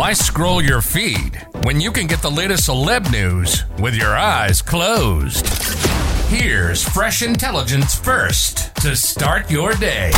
Why scroll your feed when you can get the latest celeb news with your eyes closed? Here's fresh intelligence first to start your day.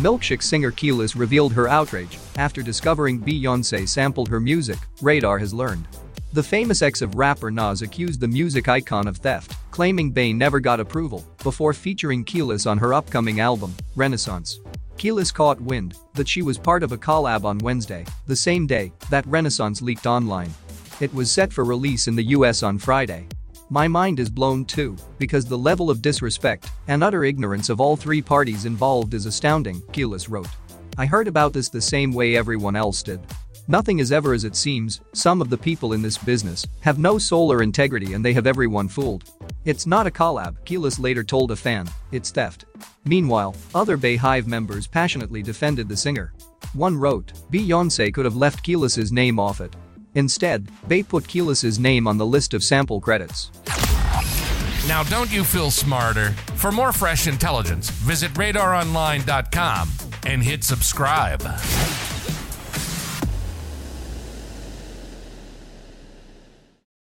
Milkshake singer Kelis revealed her outrage after discovering Beyonce sampled her music, Radar has learned. The famous ex of rapper Nas accused the music icon of theft, claiming Bey never got approval before featuring Kelis on her upcoming album, Renaissance. Kelis caught wind that she was part of a collab on Wednesday, the same day that Renaissance leaked online. It was set for release in the US on Friday. My mind is blown too, because the level of disrespect and utter ignorance of all three parties involved is astounding, Kelis wrote. I heard about this the same way everyone else did. Nothing is ever as it seems, some of the people in this business have no soul or integrity and they have everyone fooled. It's not a collab, Kelis later told a fan, it's theft. Meanwhile, other Beyhive members passionately defended the singer. One wrote, Beyonce could have left Kelis's name off it. Instead, Bey put Kelis's name on the list of sample credits. Now, don't you feel smarter? For more fresh intelligence, visit radaronline.com and hit subscribe.